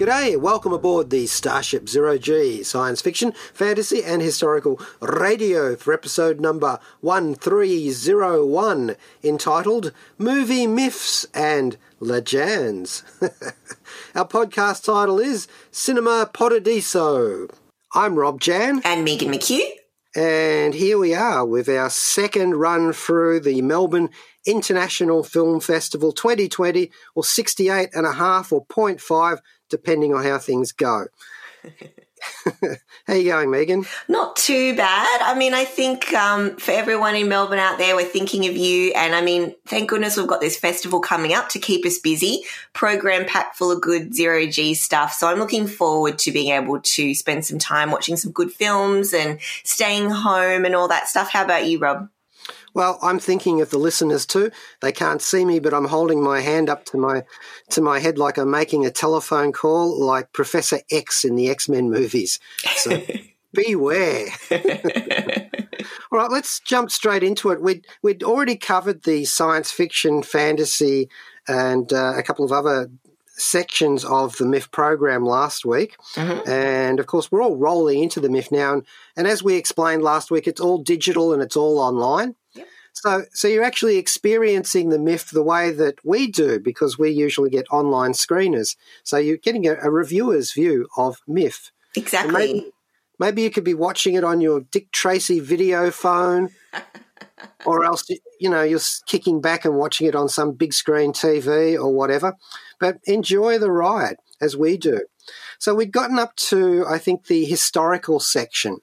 G'day, welcome aboard the Starship Zero G science fiction, fantasy, and historical radio for episode number 1301 entitled Movie Myths and Legends. Our podcast title is Cinema Paradiso. I'm Rob Jan, And Megan McKeough. and here we are with our second run through the Melbourne International Film Festival 2020, or 68 and a half or 0.5, depending on how things go. how you going, Megan? Not too bad. I mean, I think um, for everyone in Melbourne out there, we're thinking of you. And I mean, thank goodness we've got this festival coming up to keep us busy. Program packed full of good zero G stuff. So I'm looking forward to being able to spend some time watching some good films and staying home and all that stuff. How about you, Rob? Well, I'm thinking of the listeners too. They can't see me, but I'm holding my hand up to my to my head like I'm making a telephone call, like Professor X in the X Men movies. So beware. All right, let's jump straight into it. We'd we'd already covered the science fiction, fantasy, and uh, a couple of other sections of the MIFF program last week. And of course, we're all rolling into the MIFF now. And, and as we explained last week, it's all digital and it's all online. So, so you're actually experiencing the MIFF the way that we do because we usually get online screeners. So you're getting a, a reviewer's view of MIFF. Exactly. Maybe, maybe you could be watching it on your Dick Tracy video phone, or else you know you're kicking back and watching it on some big screen TV or whatever. But enjoy the ride as we do. So we'd gotten up to I think the historical section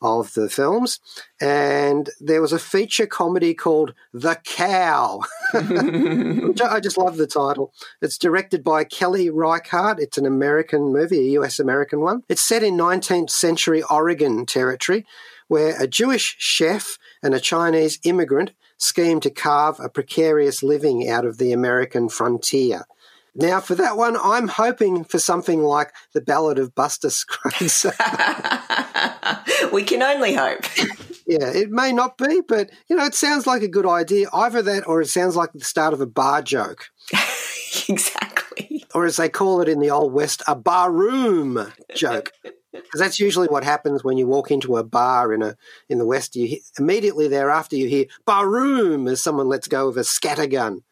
of the films, and there was a feature comedy called The Cow. I just love the title. It's directed by Kelly Reichardt. It's an American movie, a US American one. It's set in 19th century Oregon territory, where a Jewish chef and a Chinese immigrant scheme to carve a precarious living out of the American frontier. Now, for that one, I'm hoping for something like The Ballad of Buster Scruggs. we can only hope. Yeah, it may not be, but you know, it sounds like a good idea. Either that, or it sounds like the start of a bar joke, exactly. or as they call it in the old west, a bar room joke. Because that's usually what happens when you walk into a bar in a in the west. You hear, immediately thereafter you hear bar room as someone lets go of a scattergun.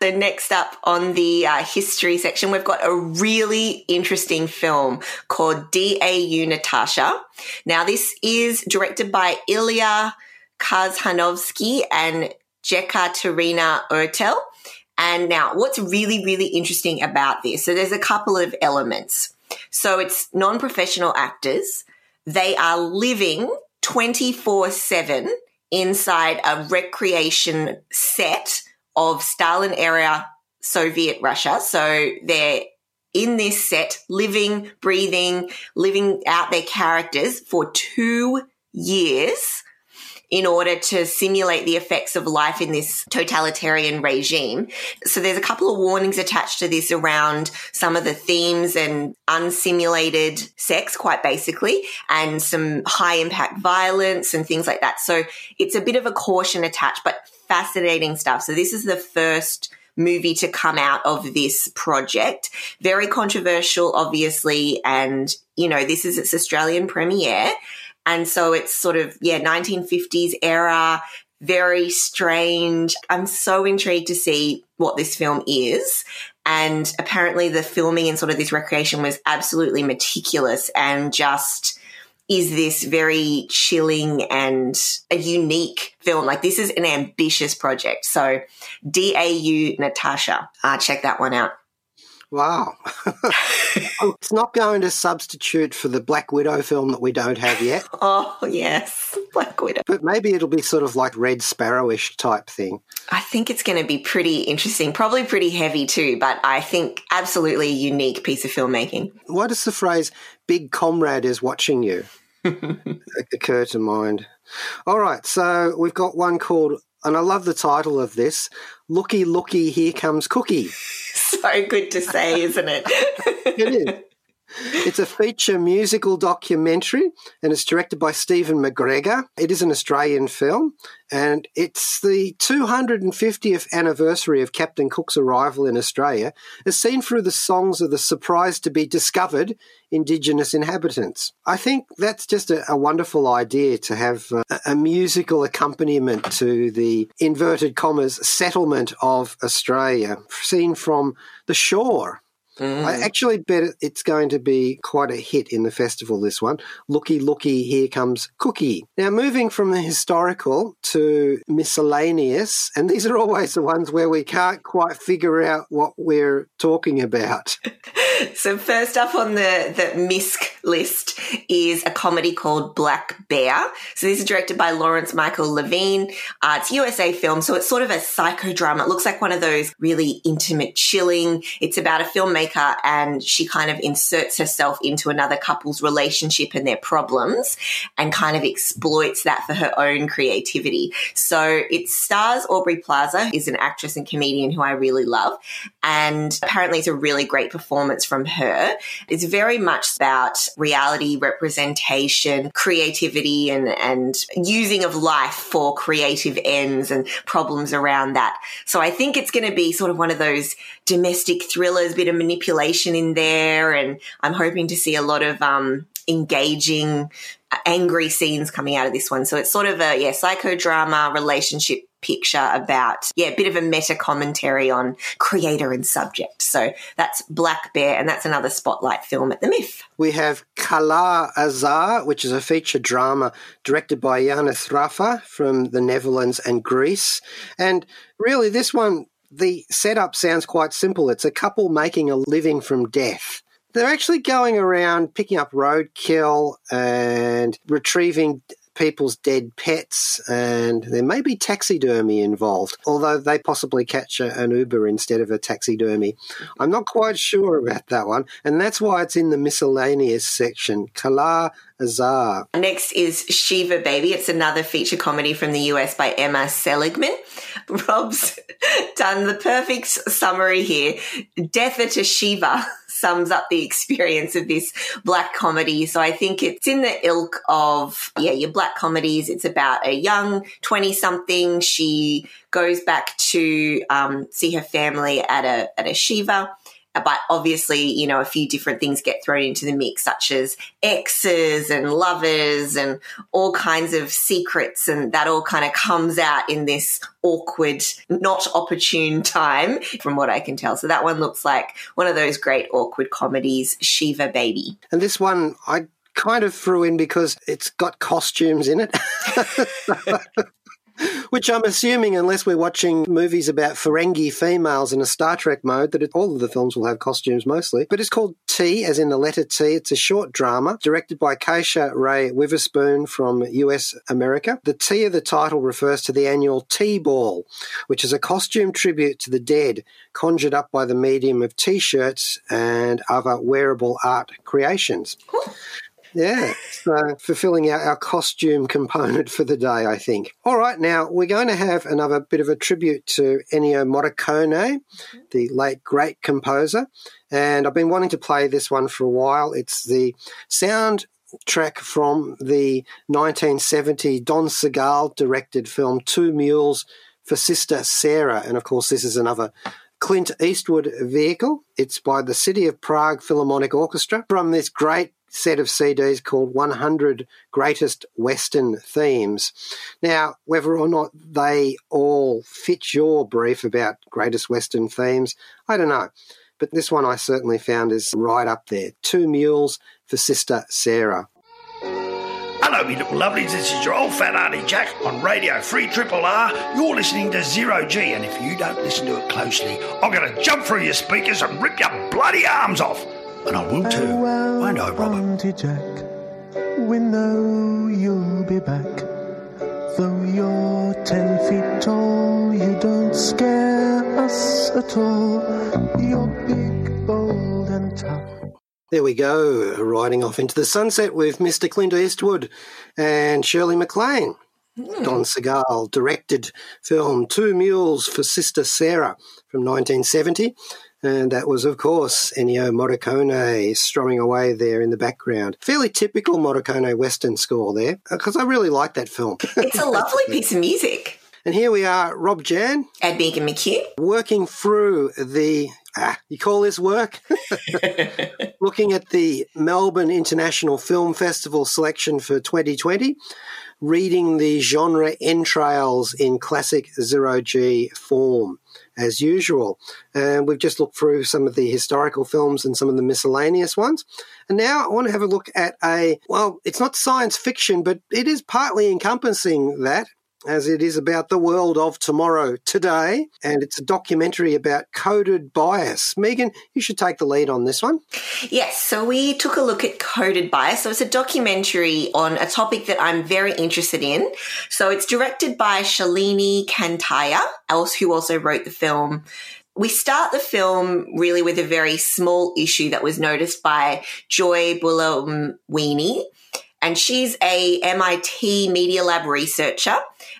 So next up on the uh, history section, we've got a really interesting film called D.A.U. Natasha. Now, this is directed by Ilya Khrzhanovsky and Jekaterina Oertel. And now, what's really, really interesting about this? So there's a couple of elements. So it's non-professional actors. They are living 24 7 inside a recreation set of Stalin era Soviet Russia. So they're in this set, living, breathing, living out their characters for two years in order to simulate the effects of life in this totalitarian regime. So there's a couple of warnings attached to this around some of the themes and unsimulated sex, quite basically, and some high impact violence and things like that. So it's a bit of a caution attached, but fascinating stuff. So this is the first movie to come out of this project. Very controversial, obviously, and you know, this is its Australian premiere. And so it's sort of, yeah, 1950s era, very strange. I'm so intrigued to see what this film is. And apparently the filming and sort of this recreation was absolutely meticulous and just is this very chilling and a unique film. Like this is an ambitious project. So DAU Natasha, uh, check that one out. Wow. it's not going to substitute for the Black Widow film that we don't have yet. Oh, yes. Black Widow. But maybe it'll be sort of like Red Sparrowish type thing. I think it's going to be pretty interesting, probably pretty heavy too, but I think absolutely unique piece of filmmaking. Why does the phrase big comrade is watching you occur to mind? All right, so we've got one called, and I love the title of this Looky, Looky, Here Comes Cooky. so good to say, isn't it? it is. It's a feature musical documentary and it's directed by Stephen McGregor. It is an Australian film and it's the 250th anniversary of Captain Cook's arrival in Australia as seen through the songs of the surprised to be discovered Indigenous inhabitants. I think that's just a, a wonderful idea to have uh, a musical accompaniment to the inverted commas settlement of Australia seen from the shore Mm. I actually bet it's going to be quite a hit in the festival, this one. Looky, looky, here comes Cooky. Now, moving from the historical to miscellaneous, and these are always the ones where we can't quite figure out what we're talking about. so, first up on the, the MISC list is a comedy called Black Bear. So, this is directed by Lawrence Michael Levine. Uh, it's USA film, so it's sort of a psychodrama. It looks like one of those really intimate, chilling. It's about a filmmaker and she kind of inserts herself into another couple's relationship and their problems and kind of exploits that for her own creativity. So it stars Aubrey Plaza, is an actress and comedian who I really love. And apparently it's a really great performance from her. It's very much about reality representation, creativity and, and using of life for creative ends and problems around that. So I think it's going to be sort of one of those domestic thrillers, bit of manipulation in there, and I'm hoping to see a lot of um, engaging, uh, angry scenes coming out of this one. So it's sort of a yeah psychodrama relationship picture about yeah a bit of a meta commentary on creator and subject. So that's black bear and that's another spotlight film at the MIFF we have kala azar which is a feature drama directed by Janis Rafa from the netherlands and greece. And really this one the setup sounds quite simple. It's a couple making a living from death. They're actually going around picking up roadkill and retrieving people's dead pets, and there may be taxidermy involved, although they possibly catch a, an Uber instead of a taxidermy. I'm not quite sure about that one, and that's why it's in the miscellaneous section. Kala Azar. Next is Shiva Baby. It's another feature comedy from the US by Emma Seligman. Rob's done the perfect summary here. Death to Shiva sums up the experience of this black comedy. So I think it's in the ilk of, yeah, your black comedies. It's about a young 20 something. She goes back to um, see her family at a, at a Shiva but obviously, you know, a few different things get thrown into the mix, such as exes and lovers and all kinds of secrets. And that all kind of comes out in this awkward, not opportune time, from what I can tell. So that one looks like one of those great awkward comedies, Shiva Baby. And this one, I kind of threw in because it's got costumes in it. Which I'm assuming, unless we're watching movies about Ferengi females in a Star Trek mode, that it, all of the films will have costumes mostly. But it's called T, as in the letter T. It's a short drama directed by Keisha Rae Witherspoon from US America. The T of the title refers to the annual T Ball, which is a costume tribute to the dead conjured up by the medium of t shirts and other wearable art creations. Yeah, so fulfilling our, our costume component for the day, I think. All right, now we're going to have another bit of a tribute to Ennio Morricone, mm-hmm. the late great composer. And I've been wanting to play this one for a while. It's the sound track from the 1970 Don Siegel directed film Two Mules for Sister Sara. And of course, this is another Clint Eastwood vehicle. It's by the City of Prague Philharmonic Orchestra from this great set of CDs called 100 Greatest Western Themes. Now, whether or not they all fit your brief about greatest Western themes, I don't know. But this one I certainly found is right up there. Two Mules for Sister Sara. Hello me little lovelies. This is your old fat auntie Jack on Radio Free Triple R. You're listening to Zero G, and if you don't listen to it closely, I'm going to jump through your speakers and rip your bloody arms off. And I will too, won't I, Robert? Aunty Jack, we know you'll be back. Though you're ten feet tall, you don't scare us at all. You're big, bold, and tough. There we go, riding off into the sunset with Mr. Clint Eastwood and Shirley MacLaine. Hmm. Don Siegel directed film Two Mules for Sister Sara from 1970. And that was, of course, Ennio Morricone strumming away there in the background. Fairly typical Morricone Western score there, because I really like that film. It's a lovely piece of music. and here we are, Rob Jan, Ed Megan McKeough. working through the ah, you call this work? Looking at the Melbourne International Film Festival selection for 2020, reading the genre entrails in classic zero G form as usual. And we've just looked through some of the historical films and some of the miscellaneous ones. And now I want to have a look at a, well, it's not science fiction, but it is partly encompassing that as it is about the world of tomorrow today. And it's a documentary about coded bias. Megan, you should take the lead on this one. Yes, so we took a look at coded bias. So it's a documentary on a topic that I'm very interested in. So it's directed by Shalini Kantayya, else who also wrote the film. We start the film really with a very small issue that was noticed by Joy Buolamwini. And she's a MIT Media Lab researcher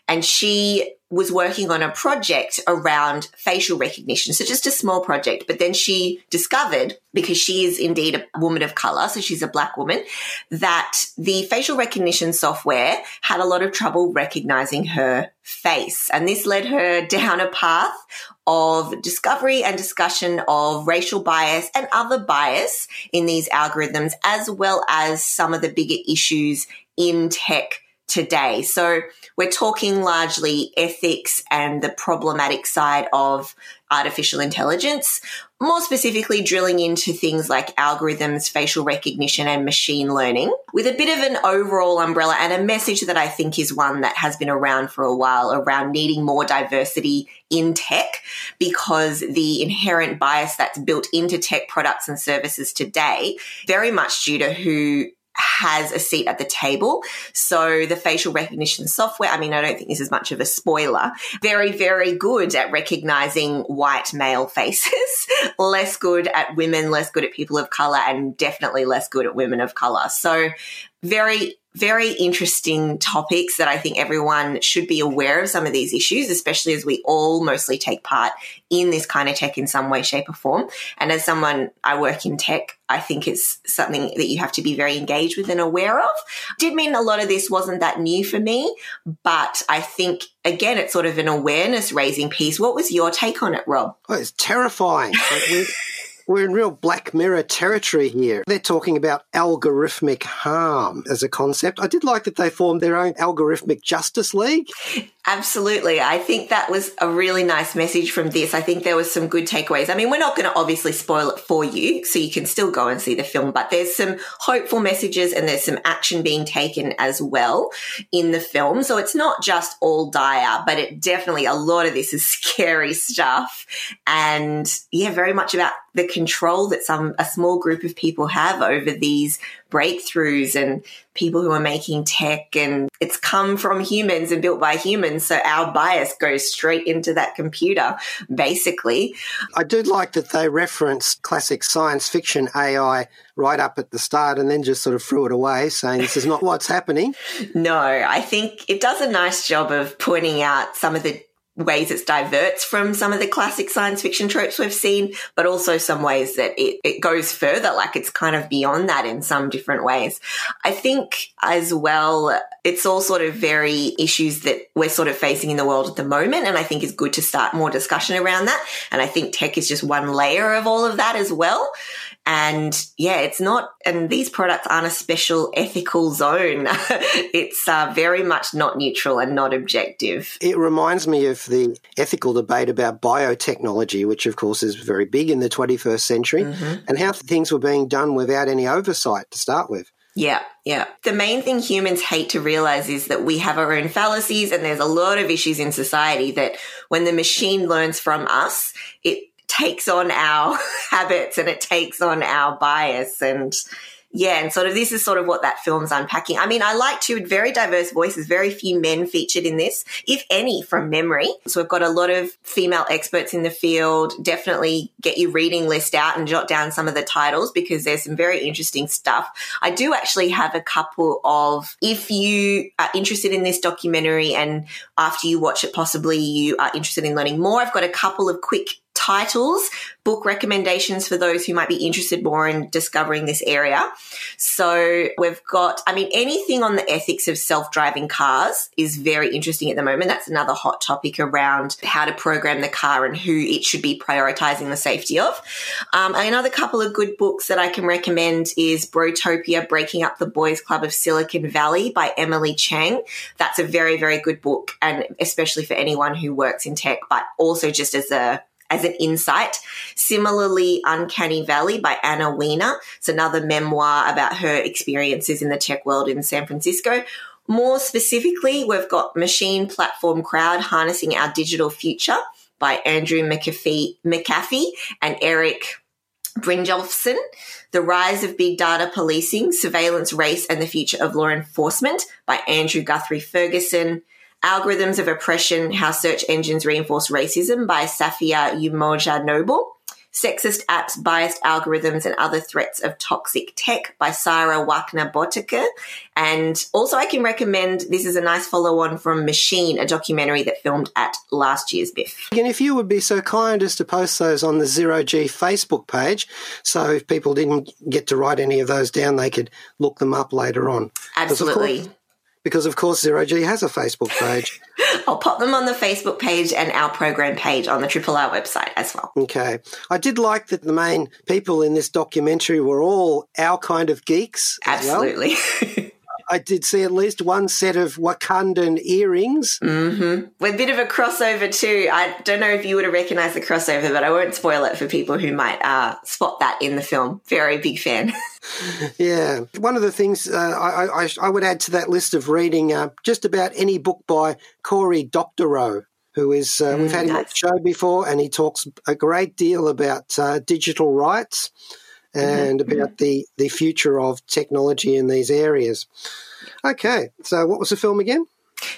and she was working on a project around facial recognition. So just a small project. But then she discovered, because she is indeed a woman of color, so she's a black woman, that the facial recognition software had a lot of trouble recognizing her face. And this led her down a path of discovery and discussion of racial bias and other bias in these algorithms, as well as some of the bigger issues in tech today. So we're talking largely ethics and the problematic side of artificial intelligence, more specifically drilling into things like algorithms, facial recognition and machine learning with a bit of an overall umbrella and a message that I think is one that has been around for a while around needing more diversity in tech because the inherent bias that's built into tech products and services today, very much due to who has a seat at the table. So the facial recognition software, I mean, I don't think this is much of a spoiler, very, very good at recognizing white male faces, less good at women, less good at people of color, and definitely less good at women of color. So very very interesting topics that I think everyone should be aware of some of these issues, especially as we all mostly take part in this kind of tech in some way, shape, or form. And as someone, I work in tech, I think it's something that you have to be very engaged with and aware of. Did mean a lot of this wasn't that new for me, but I think again, it's sort of an awareness raising piece. What was your take on it, Rob? Oh, it's terrifying. We're in real Black Mirror territory here. They're talking about algorithmic harm as a concept. I did like that they formed their own algorithmic justice league. Absolutely. I think that was a really nice message from this. I think there was some good takeaways. I mean, we're not going to obviously spoil it for you, so you can still go and see the film, but there's some hopeful messages and there's some action being taken as well in the film. So it's not just all dire, but it definitely, a lot of this is scary stuff. And yeah, very much about the control that some, a small group of people have over these breakthroughs and people who are making tech and it's come from humans and built by humans. So our bias goes straight into that computer, basically. I do like that they referenced classic science fiction AI right up at the start and then just sort of threw it away, saying this is not what's happening. No, I think it does a nice job of pointing out some of the ways it diverts from some of the classic science fiction tropes we've seen, but also some ways that it, it goes further, like it's kind of beyond that in some different ways. I think as well, it's all sort of very issues that we're sort of facing in the world at the moment. And I think it's good to start more discussion around that. And I think tech is just one layer of all of that as well. And yeah, it's not, and these products aren't a special ethical zone. it's uh, very much not neutral and not objective. It reminds me of the ethical debate about biotechnology, which of course is very big in the 21st century, mm-hmm. and how things were being done without any oversight to start with. Yeah, yeah. The main thing humans hate to realize is that we have our own fallacies, and there's a lot of issues in society that when the machine learns from us, it takes on our habits and it takes on our bias and yeah, and sort of this is sort of what that film's unpacking. I mean, I like two very diverse voices, very few men featured in this, if any, from memory. So we've got a lot of female experts in the field. Definitely get your reading list out and jot down some of the titles because there's some very interesting stuff. I do actually have a couple of, if you are interested in this documentary and after you watch it, possibly you are interested in learning more, I've got a couple of quick titles, book recommendations for those who might be interested more in discovering this area. So we've got, I mean, anything on the ethics of self-driving cars is very interesting at the moment. That's another hot topic around how to program the car and who it should be prioritizing the safety of. Um, another couple of good books that I can recommend is Brotopia, Breaking Up the Boys Club of Silicon Valley by Emily Chang. That's a very, very good book and especially for anyone who works in tech, but also just as a as an insight. Similarly, Uncanny Valley by Anna Wiener. It's another memoir about her experiences in the tech world in San Francisco. More specifically, we've got Machine Platform Crowd Harnessing Our Digital Future by Andrew McAfee, McAfee and Eric Brynjolfsson. The Rise of Big Data Policing, Surveillance, Race and the Future of Law Enforcement by Andrew Guthrie Ferguson. Algorithms of Oppression How Search Engines Reinforce Racism by Safiya Umoja Noble. Sexist Apps, Biased Algorithms, and Other Threats of Toxic Tech by Sara Wachter-Boettcher. And also, I can recommend this is a nice follow on from Machine, a documentary that filmed at last year's BIFF. And if you would be so kind as to post those on the Zero G Facebook page, so if people didn't get to write any of those down, they could look them up later on. Absolutely because of course Zero G has a Facebook page. I'll pop them on the Facebook page and our program page on the Triple R website as well. Okay. I did like that the main people in this documentary were all our kind of geeks. Absolutely. Well. I did see at least one set of Wakandan earrings. Mm-hmm. With a bit of a crossover too. I don't know if you would have recognised the crossover, but I won't spoil it for people who might uh, spot that in the film. Very big fan. yeah, one of the things uh, I, I, I, would add to that list of reading uh, just about any book by Cory Doctorow who is uh, we've had him nice. on the show before, and he talks a great deal about uh, digital rights and mm-hmm. about the, the future of technology in these areas. Okay, so what was the film again?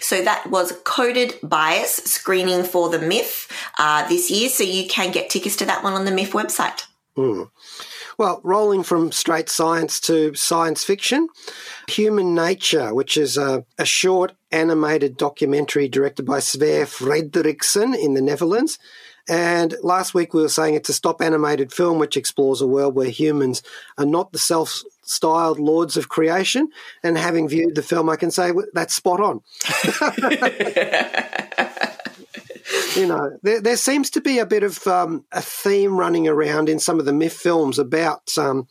So that was Coded Bias screening for the MIFF uh, this year. So you can get tickets to that one on the MIFF website. Mm. Well, rolling from straight science to science fiction, Human Nature, which is a, a short animated documentary directed by Sverre Fredriksson in the Netherlands. And last week we were saying it's a stop animated film which explores a world where humans are not the self styled lords of creation. And having viewed the film, I can say that's spot on. you know, there, there, seems to be a bit of um, a theme running around in some of the myth films about um,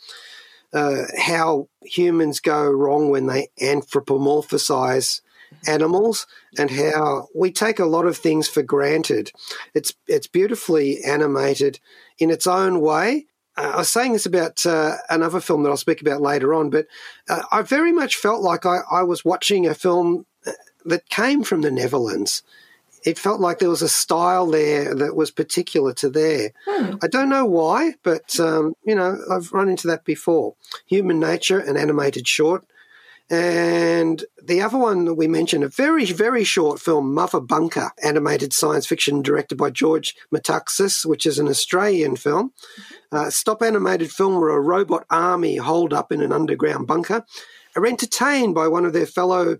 uh, how humans go wrong when they anthropomorphize animals and how we take a lot of things for granted. It's it's beautifully animated in its own way. Uh, I was saying this about uh, another film that I'll speak about later on, but uh, I very much felt like I, I was watching a film uh, that came from the Netherlands it felt like there was a style there that was particular to there. Hmm. I don't know why, but um, you know, I've run into that before. Human Nature, an animated short, and the other one that we mentioned, a very, very short film, Mother Bunker, animated science fiction directed by George Metaxas, which is an Australian film. Mm-hmm. Uh, stop animated film where a robot army holed up in an underground bunker are entertained by one of their fellow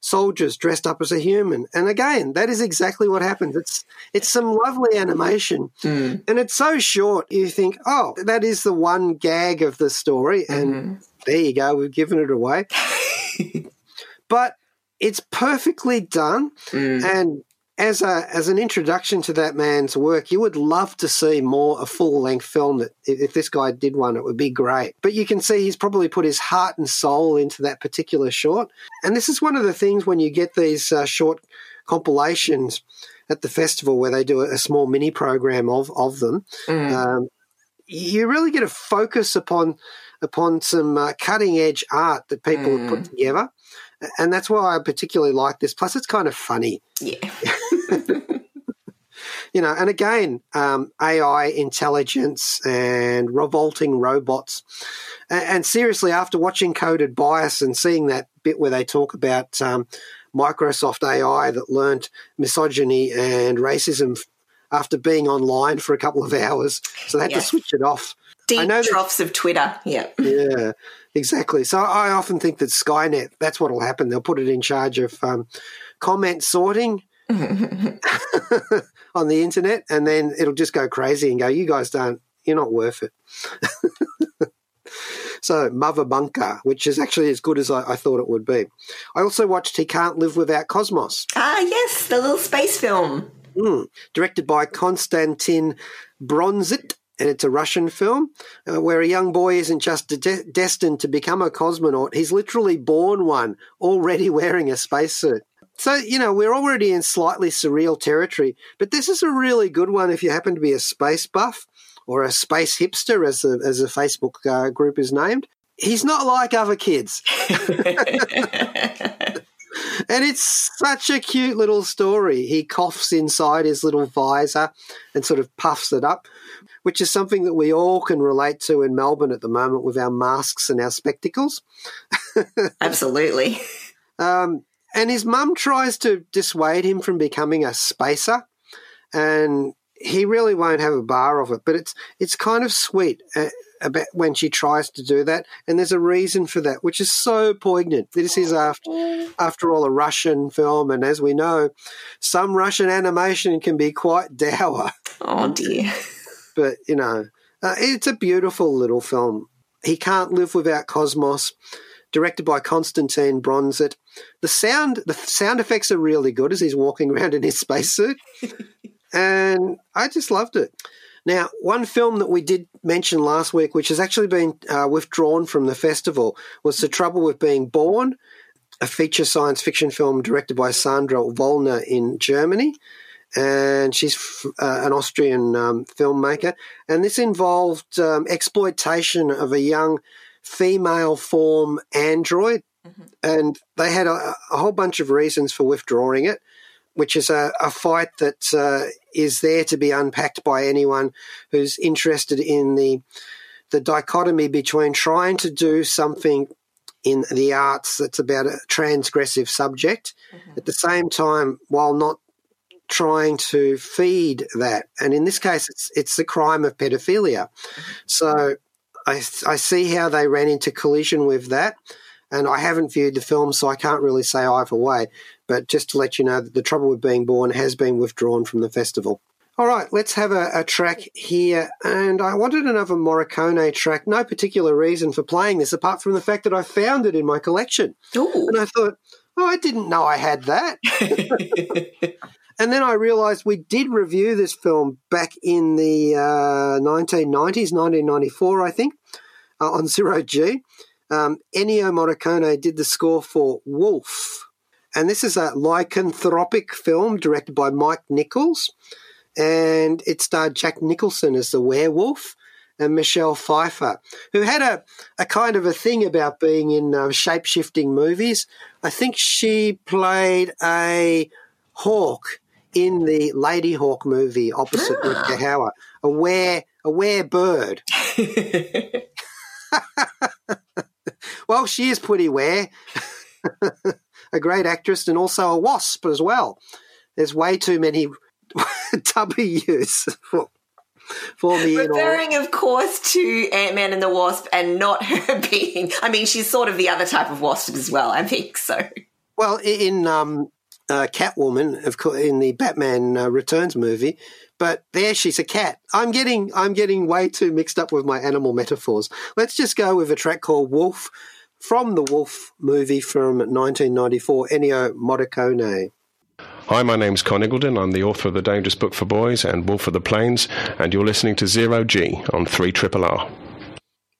soldiers dressed up as a human. And again, that is exactly what happens. It's it's some lovely animation, mm. and it's so short. You think, oh, that is the one gag of the story, and mm-hmm. There you go. We've given it away. but it's perfectly done, mm. and as a as an introduction to that man's work, you would love to see more a full length film. That if this guy did one, it would be great. But you can see he's probably put his heart and soul into that particular short. And this is one of the things when you get these uh, short compilations at the festival where they do a, a small mini program of of them. Mm. Um, you really get a focus upon upon some uh, cutting edge art that people have put together. And that's why I particularly like this. Plus, it's kind of funny. Yeah. you know, and again, um, AI intelligence and revolting robots. And, and, seriously, after watching Coded Bias and seeing that bit where they talk about um, Microsoft AI that learnt misogyny and racism after being online for a couple of hours, so they had to switch it off. Deep troughs that, of Twitter. Yeah. Yeah, exactly. So I often think that Skynet, that's what will happen. They'll put it in charge of um, comment sorting on the internet, and then it'll just go crazy and go, "You guys don't, you're not worth it." so Mother Bunker, which is actually as good as I, I, thought it would be. I also watched He Can't Live Without Cosmos. Ah, yes, the little space film. Mm, directed by Konstantin Bronzit. And it's a Russian film uh, where a young boy isn't just de- destined to become a cosmonaut. He's literally born one, already wearing a spacesuit. So, you know, we're already in slightly surreal territory, but this is a really good one if you happen to be a space buff or a space hipster, as a, as a Facebook uh, group is named. He's not like other kids. and it's such a cute little story. He coughs inside his little visor and sort of puffs it up, which is something that we all can relate to in Melbourne at the moment with our masks and our spectacles. Absolutely. Um, and his mum tries to dissuade him from becoming a spacer, and he really won't have a bar of it. But it's it's kind of sweet uh, about when she tries to do that, and there's a reason for that, which is so poignant. This is after after all a Russian film, and as we know, some Russian animation can be quite dour. Oh dear! But you know, uh, it's a beautiful little film. He can't live without Cosmos directed by Konstantin Bronzit. The sound, the sound effects are really good as he's walking around in his spacesuit, and I just loved it. Now, one film that we did mention last week, which has actually been uh, withdrawn from the festival, was The Trouble with Being Born, a feature science fiction film directed by Sandra Wollner in Germany. And she's uh, an Austrian um, filmmaker. And this involved um, exploitation of a young female form android. Mm-hmm. And they had a, a, whole bunch of reasons for withdrawing it, which is a, a fight that uh, is there to be unpacked by anyone who's interested in the the dichotomy between trying to do something in the arts that's about a transgressive subject mm-hmm. at the same time while not trying to feed that and in this case it's it's the crime of pedophilia so I, I see how they ran into collision with that. And I haven't viewed the film, so I can't really say either way. But just to let you know that The Trouble with Being Born has been withdrawn from the festival. All right, let's have a, a, track here. And I wanted another Morricone track. No particular reason for playing this apart from the fact that I found it in my collection. Ooh. And I thought, oh, I didn't know I had that. And then I realized we did review this film back in the uh, 1990s, 1994, I think, uh, on Zero G. Um, Ennio Morricone did the score for Wolf. And this is a lycanthropic film directed by Mike Nichols. And it starred Jack Nicholson as the werewolf and Michelle Pfeiffer, who had a, a kind of a thing about being in uh, shape shifting movies. I think she played a hawk in the Ladyhawke movie opposite ah. Rutger Hauer, a were a were bird. well, she is pretty ware, a great actress, and also a wasp as well. There's way too many W's for, for me. Referring, of course, to Ant Man and the Wasp, and not her being. I mean, she's sort of the other type of wasp as well. I think so. Well, in um, uh, Catwoman, of course, in the Batman uh, Returns movie. But there, she's a cat. I'm getting, I'm getting way too mixed up with my animal metaphors. Let's just go with a track called Wolf from the Wolf movie from 1994, Ennio Morricone. Hi, my name's Conn. I'm the author of The Dangerous Book for Boys and Wolf of the Plains, and you're listening to Zero G on 3 Triple R.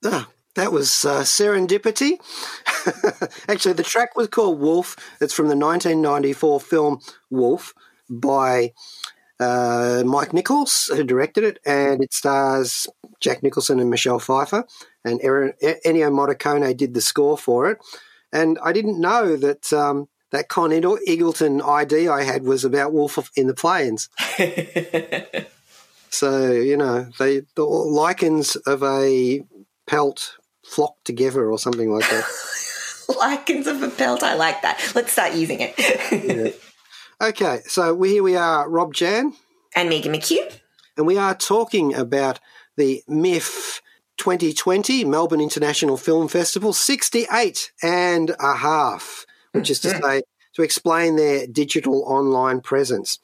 Ah, that was uh, serendipity. Actually, the track was called Wolf. It's from the 1994 film Wolf by uh, Mike Nichols, who directed it, and it stars Jack Nicholson and Michelle Pfeiffer. and Ennio Morricone did the score for it. And I didn't know that um, that Conn Iggulden ID I had was about Wolf in the Plains. so you know, they the lichens of a pelt flock together or something like that. lichens of a pelt. I like that. Let's start using it. yeah. Okay, so we, here we are, Rob Jan and Megan McKeough, and we are talking about the MIFF 2020 Melbourne International Film Festival, 68 and a half, which is to mm-hmm. say, to explain their digital online presence.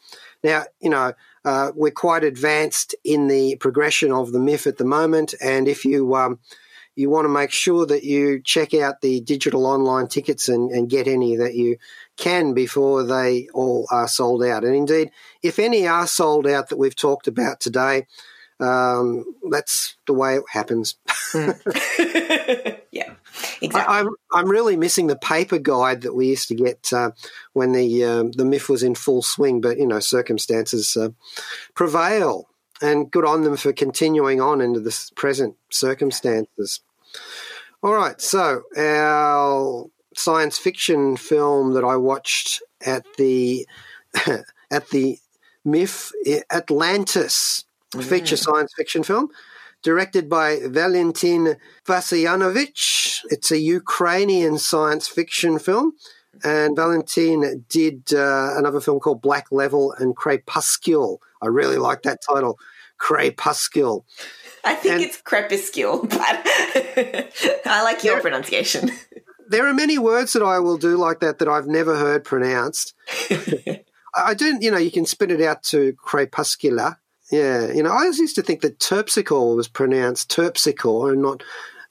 Now, you know, uh, we're quite advanced in the progression of the MIFF at the moment, and if you um, you want to make sure that you check out the digital online tickets and, and get any that you can before they all are sold out. And indeed, if any are sold out that we've talked about today, um, that's the way it happens. yeah, exactly. I, am I'm, I'm really missing the paper guide that we used to get uh, when the uh, the MIFF was in full swing, but you know circumstances uh, prevail, and good on them for continuing on into the present circumstances. All right, so our science fiction film that I watched at the at the MIFF Atlantis mm. feature science fiction film directed by Valentin Vasyanovich. It's a Ukrainian science fiction film. And Valentin did uh, another film called Black Level and Crepuscule. I really like that title, Crepuscule. I think and it's crepuscule, but I like your there, pronunciation. There are many words that I will do like that that I've never heard pronounced. I don't, you know, you can spit it out to crepuscular, yeah, you know, I always used to think that terpsichore was pronounced terpsichore and not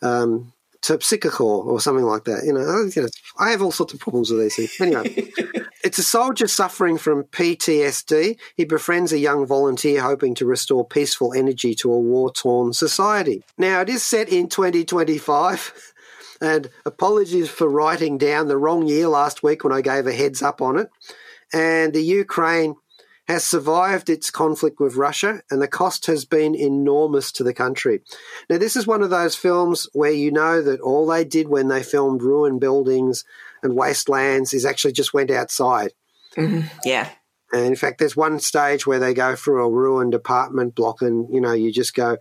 um, terpsichore or something like that. You know, I have all sorts of problems with these things. Anyway, it's a soldier suffering from PTSD. He befriends a young volunteer hoping to restore peaceful energy to a war torn society. Now, it is set in 2025. And apologies for writing down the wrong year last week when I gave a heads up on it. And the Ukraine has survived its conflict with Russia, and the cost has been enormous to the country. Now, this is one of those films where you know that all they did when they filmed ruined buildings and wastelands is actually just went outside. Mm-hmm. Yeah. And in fact, there's one stage where they go through a ruined apartment block, and you know, you just go,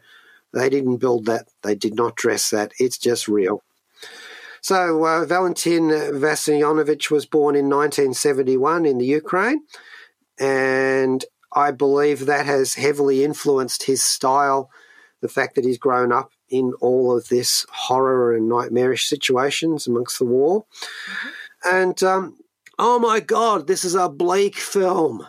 they didn't build that, they did not dress that, it's just real. So, uh, Valentin Vasyanovich was born in 1971 in the Ukraine and I believe that has heavily influenced his style. The fact that he's grown up in all of this horror and nightmarish situations amongst the war. Mm-hmm. And um, oh my God, this is a bleak film.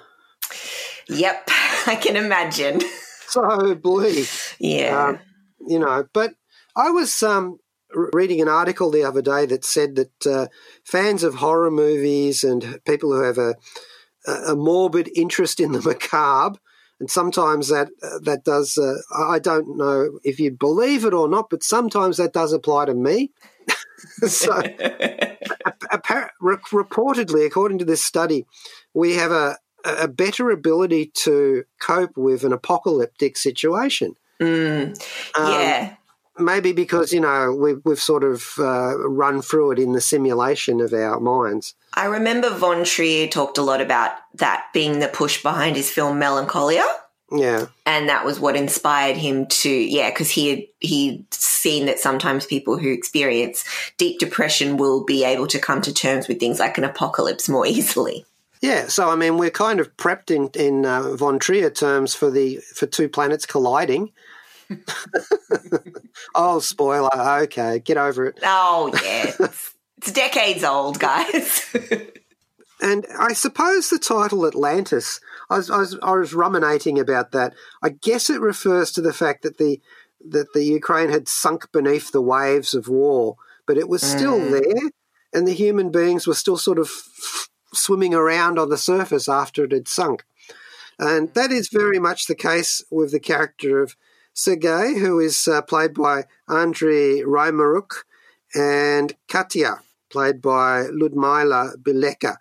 Yep, I can imagine. So bleak. Yeah. Um, you know, but I was um, reading an article the other day that said that uh, fans of horror movies and people who have a a morbid interest in the macabre, and sometimes that uh, that does. Uh, I don't know if you believe it or not, but sometimes that does apply to me. so, appar- reportedly, according to this study, we have a a better ability to cope with an apocalyptic situation. Mm, yeah. Um, maybe because you know we've, we've sort of uh, run through it in the simulation of our minds. I remember Von Trier talked a lot about that being the push behind his film Melancholia. Yeah, and that was what inspired him to yeah, because he had he'd seen that sometimes people who experience deep depression will be able to come to terms with things like an apocalypse more easily. Yeah, so I mean, we're kind of prepped in in uh, Von Trier terms for the for two planets colliding. oh, spoiler. Okay, get over it. Oh, yeah. it's decades old, guys. and I suppose the title Atlantis, I was, I, was, I was ruminating about that. I guess it refers to the fact that the that the Ukraine had sunk beneath the waves of war, but it was still mm. there, and the human beings were still sort of f- swimming around on the surface after it had sunk. And that is very much the case with the character of Sergei, who is uh, played by Andrei Rymaruk, and Katya, played by Ludmila Bileka.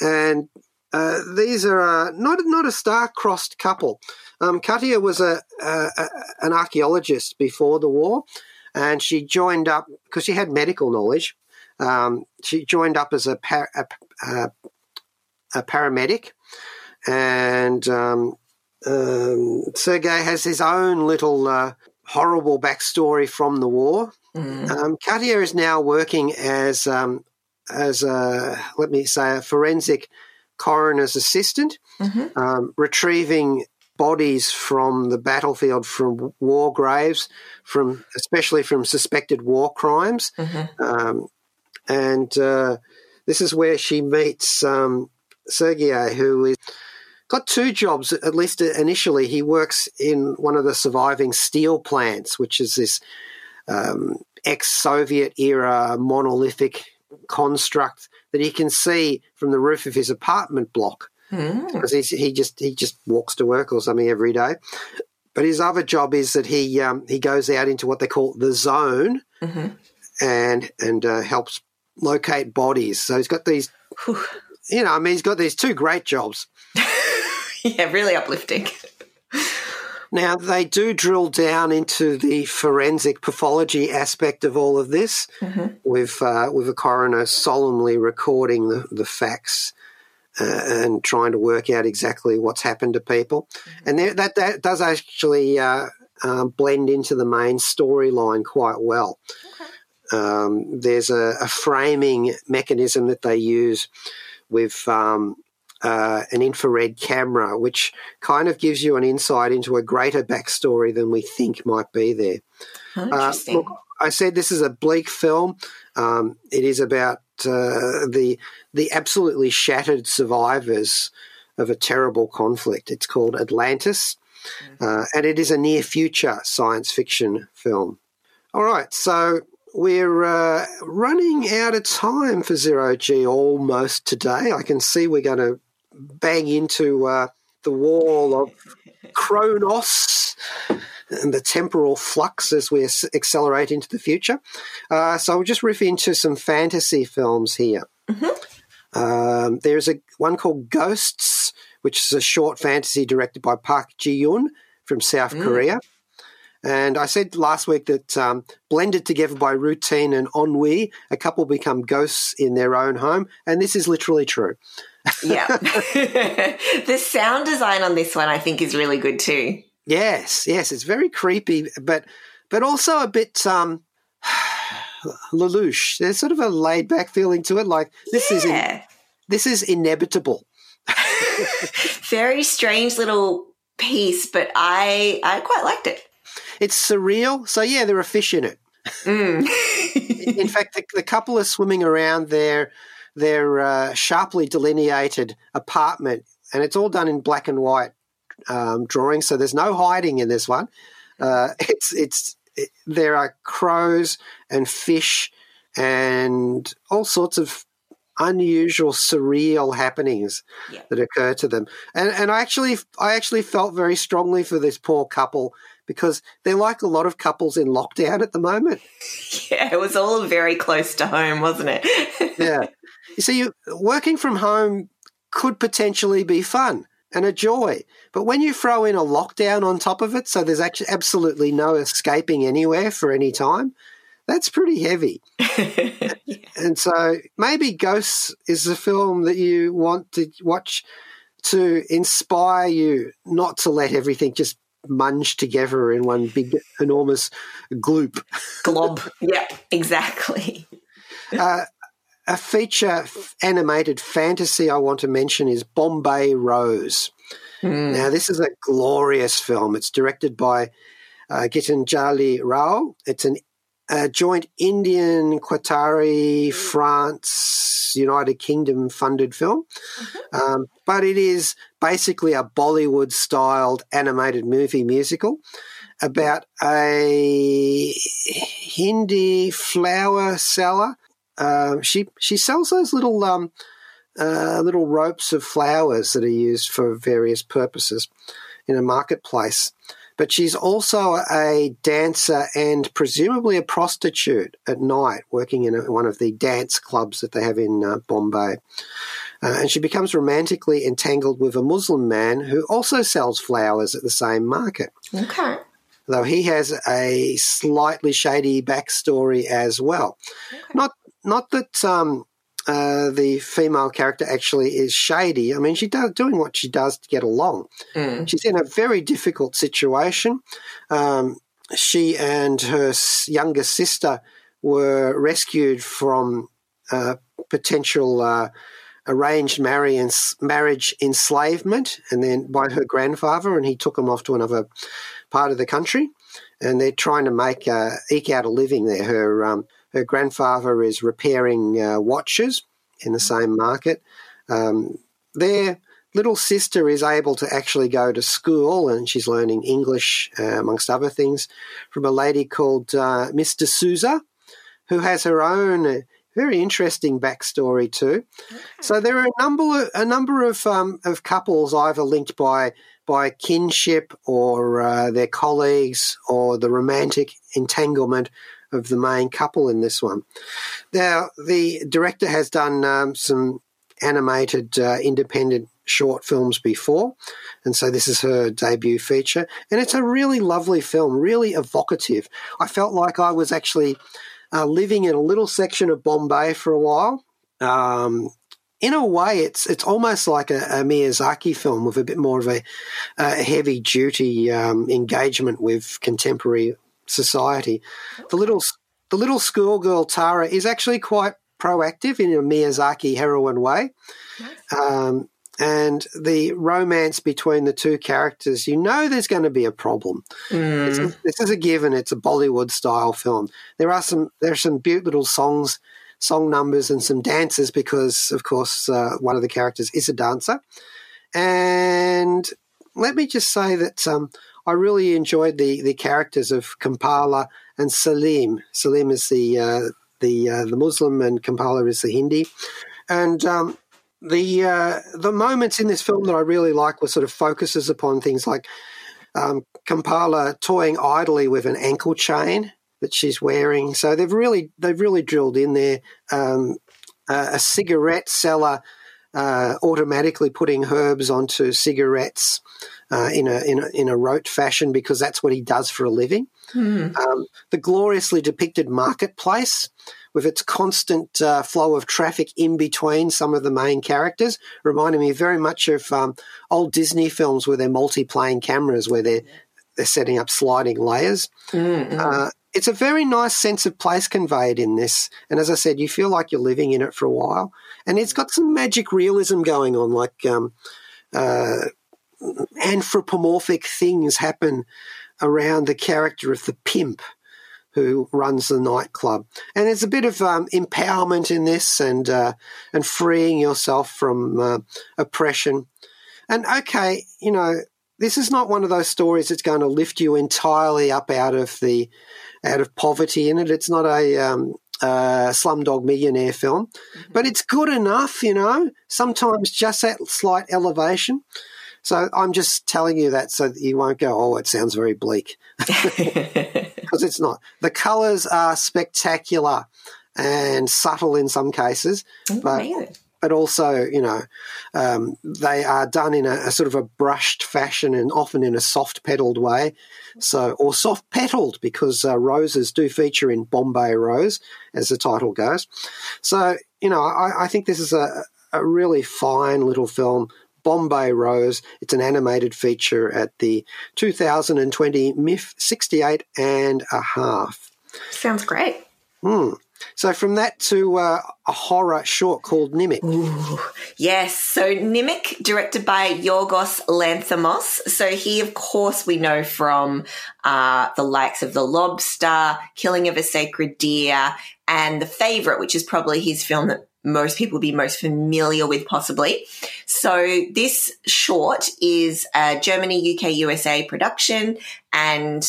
And uh, these are uh, not not a star-crossed couple. Um, Katya was a, a, a, an archaeologist before the war, and she joined up because she had medical knowledge. Um, she joined up as a, par- a, a, a paramedic, and um, um, Sergei has his own little uh, horrible backstory from the war. Mm. Um, Katia is now working as um, as a let me say a forensic coroner's assistant, Mhm. um, retrieving bodies from the battlefield from war graves, from especially from suspected war crimes, Mhm. um, and uh, this is where she meets um, Sergei, who is got two jobs at least initially. He works in one of the surviving steel plants, which is this um, ex-Soviet era monolithic construct that he can see from the roof of his apartment block Mm. because he's, he just he just walks to work or something every day. But his other job is that he um, he goes out into what they call the zone Mhm. and and uh, helps locate bodies. So he's got these, Whew. you know, I mean, he's got these two great jobs. Yeah, really uplifting. Now they do drill down into the forensic pathology aspect of all of this, Mhm. with uh, with a coroner solemnly recording the, the facts uh, and trying to work out exactly what's happened to people, and there, that that does actually uh, um, blend into the main storyline quite well. Um, there's a, a framing mechanism that they use with um, uh, an infrared camera, which kind of gives you an insight into a greater backstory than we think might be there. Oh, Uh, Interesting. look, I said this is a bleak film. Um, it is about uh, the the absolutely shattered survivors of a terrible conflict. It's called Atlantis, uh, and it is a near future science fiction film. All right, so we're uh, running out of time for Zero G almost today. I can see we're going to bang into uh, the wall of Kronos and the temporal flux as we accelerate into the future. Uh, so I'll just riff into some fantasy films here. Um, there's a one called Ghosts, which is a short fantasy directed by Park Ji Yoon from South Korea. And I said last week that um, blended together by routine and ennui, a couple become ghosts in their own home, and this is literally true. Yeah. the sound design on this one, I think, is really good too. Yes, yes, it's very creepy, but but also a bit um, lelouch. There's sort of a laid back feeling to it. Like this is in, this is inevitable. Very strange little piece, but I I quite liked it. It's surreal. So yeah, there are fish in it. Mm. In fact, the, the couple are swimming around their their uh, sharply delineated apartment, and it's all done in black and white um, drawing. So there's no hiding in this one. Uh, it's it's it, there are crows and fish and all sorts of unusual, surreal happenings Yeah. that occur to them. And and I actually I actually felt very strongly for this poor couple because they're like a lot of couples in lockdown at the moment. yeah, it was all very close to home, wasn't it? yeah. You see, you, working from home could potentially be fun and a joy. But when you throw in a lockdown on top of it, so there's actually absolutely no escaping anywhere for any time, that's pretty heavy. And so maybe Ghosts is the film that you want to watch to inspire you not to let everything just munge together in one big, enormous gloop. Glob. Yeah, exactly. Uh, a feature animated fantasy I want to mention is Bombay Rose. Mm. Now, this is a glorious film. It's directed by uh, Gitanjali Rao. It's an a joint Indian, Qatari, France, United Kingdom funded film. Um, but it is basically a Bollywood styled animated movie musical about a Hindi flower seller. Um, she she sells those little um, uh, little ropes of flowers that are used for various purposes in a marketplace. But she's also a dancer and presumably a prostitute at night, working in a, one of the dance clubs that they have in uh, Bombay. Uh, and she becomes romantically entangled with a Muslim man who also sells flowers at the same market. Okay. though he has a slightly shady backstory as well. Okay. Not not that um, uh, the female character actually is shady. I mean, she's doing what she does to get along. Mm. She's in a very difficult situation. Um, she and her younger sister were rescued from uh, potential uh, arranged marriage enslavement, and then by her grandfather, and he took them off to another part of the country, and they're trying to make uh, eke out a living there. Her um, her grandfather is repairing uh, watches in the same market. Um, their little sister is able to actually go to school, and she's learning English uh, amongst other things from a lady called uh, Miss D'Souza, who has her own uh, very interesting backstory too. So there are a number of, a number of um, of couples either linked by by kinship or uh, their colleagues or the romantic entanglement of the main couple in this one. Now the director has done um, some animated uh, independent short films before, and so this is her debut feature, and it's a really lovely film, really evocative. I felt like I was actually uh, living in a little section of Bombay for a while. Um, in a way, it's it's almost like a, a, Miyazaki film with a bit more of a, a heavy duty um, engagement with contemporary society. The little the little schoolgirl Tara is actually quite proactive in a Miyazaki heroine way. Um, and the romance between the two characters, you know, there's going to be a problem. Mm. This, this, is a given. It's a Bollywood style film. There are some there are some beautiful little songs, song numbers, and some dances because, of course, uh, one of the characters is a dancer. And let me just say that um, I really enjoyed the the characters of Kamala and Salim. Salim is the uh, the uh, the Muslim, and Kamala is the Hindi, and um, the uh, the moments in this film that I really like were sort of focuses upon things like um, Kamala toying idly with an ankle chain that she's wearing. So they've really they've really drilled in there um, a cigarette seller uh, automatically putting herbs onto cigarettes uh, in a in a in a rote fashion because that's what he does for a living. Mm. Um, the gloriously depicted marketplace with its constant uh, flow of traffic in between some of the main characters, reminding me very much of um, old Disney films where they're multi-plane cameras, where they're they're setting up sliding layers. Mm-hmm. Uh, it's a very nice sense of place conveyed in this, and as I said, you feel like you're living in it for a while, and it's got some magic realism going on, like um, uh, anthropomorphic things happen around the character of the pimp who runs the nightclub. And there's a bit of um, empowerment in this and uh, and freeing yourself from uh, oppression. And okay, you know, this is not one of those stories that's going to lift you entirely up out of the out of poverty in it. It's not a um, uh, Slumdog Millionaire film, mm-hmm. but it's good enough, you know. Sometimes just that slight elevation. So I'm just telling you that so that you won't go, oh, it sounds very bleak. Because it's not. The colours are spectacular and subtle in some cases, but, amazing. but also, you know, um, they are done in a, a, sort of a brushed fashion and often in a soft pedaled way. So, or soft petaled because uh, roses do feature in Bombay Rose, as the title goes. So, you know, I, I think this is a, a really fine little film Bombay Rose. It's an animated feature at the 2020 MIFF 68 and a half. Sounds great. Hmm. So from that to uh, a horror short called Nimic. Yes. So Nimic, directed by Yorgos Lanthimos. So he, of course, we know from uh, the likes of The Lobster, Killing of a Sacred Deer, and The Favorite, which is probably his film that most people be most familiar with, possibly. So this short is a Germany, UK, USA production, and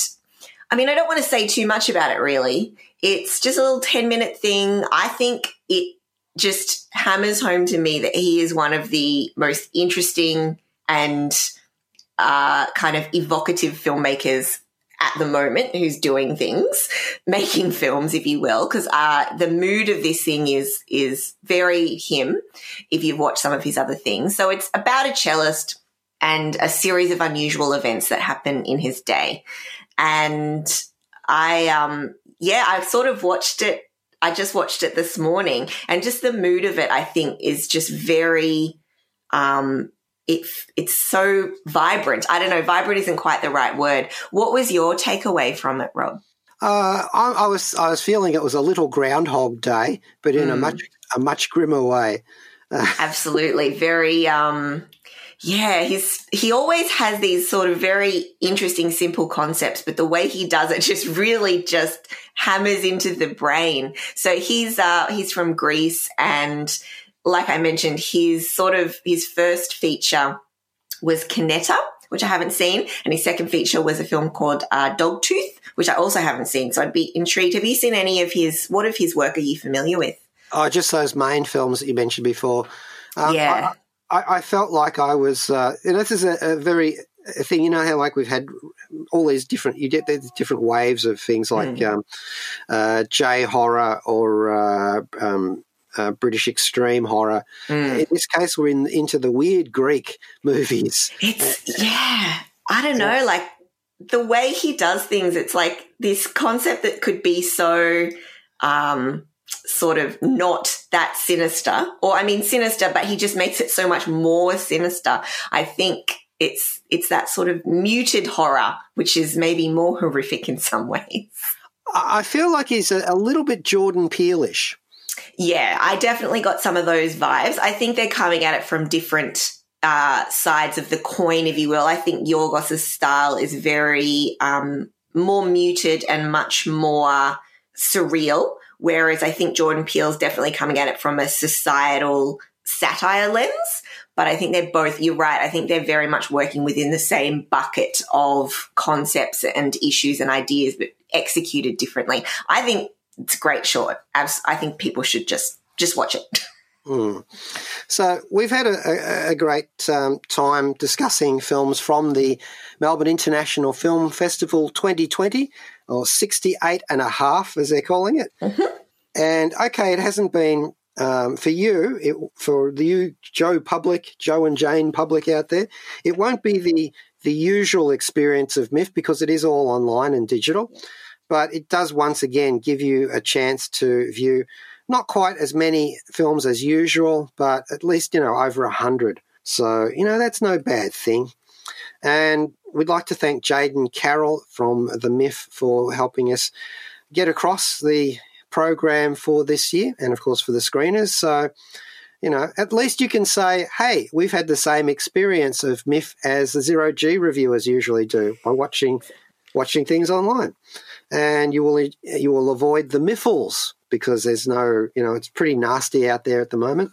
I mean, I don't want to say too much about it, really. It's just a little 10 minute thing. I think it just hammers home to me that he is one of the most interesting and uh, kind of evocative filmmakers at the moment who's doing things, making films, if you will, because uh, the mood of this thing is is very him. If you've watched some of his other things, so it's about a cellist and a series of unusual events that happen in his day. And I, um, yeah, I've sort of watched it. I just watched it this morning and just the mood of it, I think is just very, um, it, it's so vibrant. I don't know, vibrant isn't quite the right word. What was your takeaway from it, Rob? Uh, I, I, was I was feeling it was a little Groundhog Day, but in mm. a much a much grimmer way. Absolutely, very. Um, yeah, he's he always has these sort of very interesting, simple concepts, but the way he does it just really just hammers into the brain. So he's uh, he's from Greece, and like I mentioned, his sort of his first feature was Kinetta, which I haven't seen, and his second feature was a film called uh, Dogtooth, which I also haven't seen. So I'd be intrigued. Have you seen any of his? What of his work are you familiar with? Oh, just those main films that you mentioned before. Um, yeah. I, I, felt like I was, uh, and this is a, a very a thing. You know how like we've had all these different, you get these different waves of things like mm. um, uh, J horror or uh, um, uh, British extreme horror. Mm. In this case, we're in into the weird Greek movies. It's yeah, I don't know, like the way he does things. It's like this concept that could be so. Um, sort of not that sinister, or I mean sinister, but he just makes it so much more sinister. I think it's it's that sort of muted horror, which is maybe more horrific in some ways. I feel like he's a, a little bit Jordan Peele-ish. Yeah, I definitely got some of those vibes. I think they're coming at it from different uh, sides of the coin, if you will. I think Yorgos's style is very um, more muted and much more surreal. Whereas I think Jordan Peele's definitely coming at it from a societal satire lens. But I think they're both, you're right, I think they're very much working within the same bucket of concepts and issues and ideas, but executed differently. I think it's a great short. I think people should just just watch it. Mm. So we've had a, a, a great um, time discussing films from the Melbourne International Film Festival 2020, or 68 and a half, as they're calling it. Mm-hmm. And okay, it hasn't been um, for you, it, for the you Joe public, Joe and Jane public out there, it won't be the the usual experience of MIFF because it is all online and digital. But it does once again give you a chance to view not quite as many films as usual, but at least you know over a hundred. So you know that's no bad thing. And we'd like to thank Jaden Carroll from the MIFF for helping us get across the program for this year and, of course, for the screeners. So, you know, at least you can say, hey, we've had the same experience of MIFF as the Zero G reviewers usually do by watching watching things online. And you will you will avoid the miffles because there's no, you know, it's pretty nasty out there at the moment.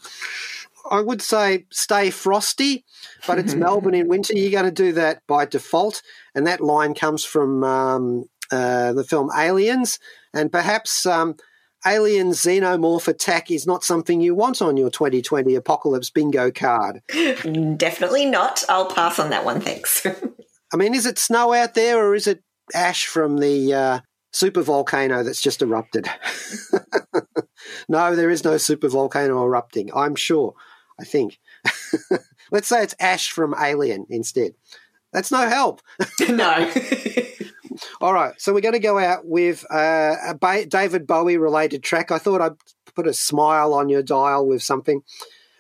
I would say stay frosty, but it's Melbourne in winter. You're going to do that by default. And that line comes from um, uh, the film Aliens. And perhaps um, alien xenomorph attack is not something you want on your 2020 apocalypse bingo card. Definitely not. I'll pass on that one, thanks. I mean, is it snow out there or is it ash from the uh, super volcano that's just erupted? no, there is no super volcano erupting, I'm sure. I think. Let's say it's ash from Alien instead. That's no help. no. All right, so we're going to go out with uh, a ba- David Bowie related track. I thought I'd put a smile on your dial with something.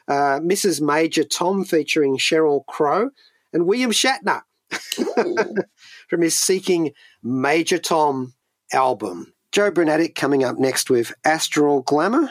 Uh, Mrs. Major Tom featuring Sheryl Crow and William Shatner from his Seeking Major Tom album. Joe Brunatic coming up next with Astral Glamour.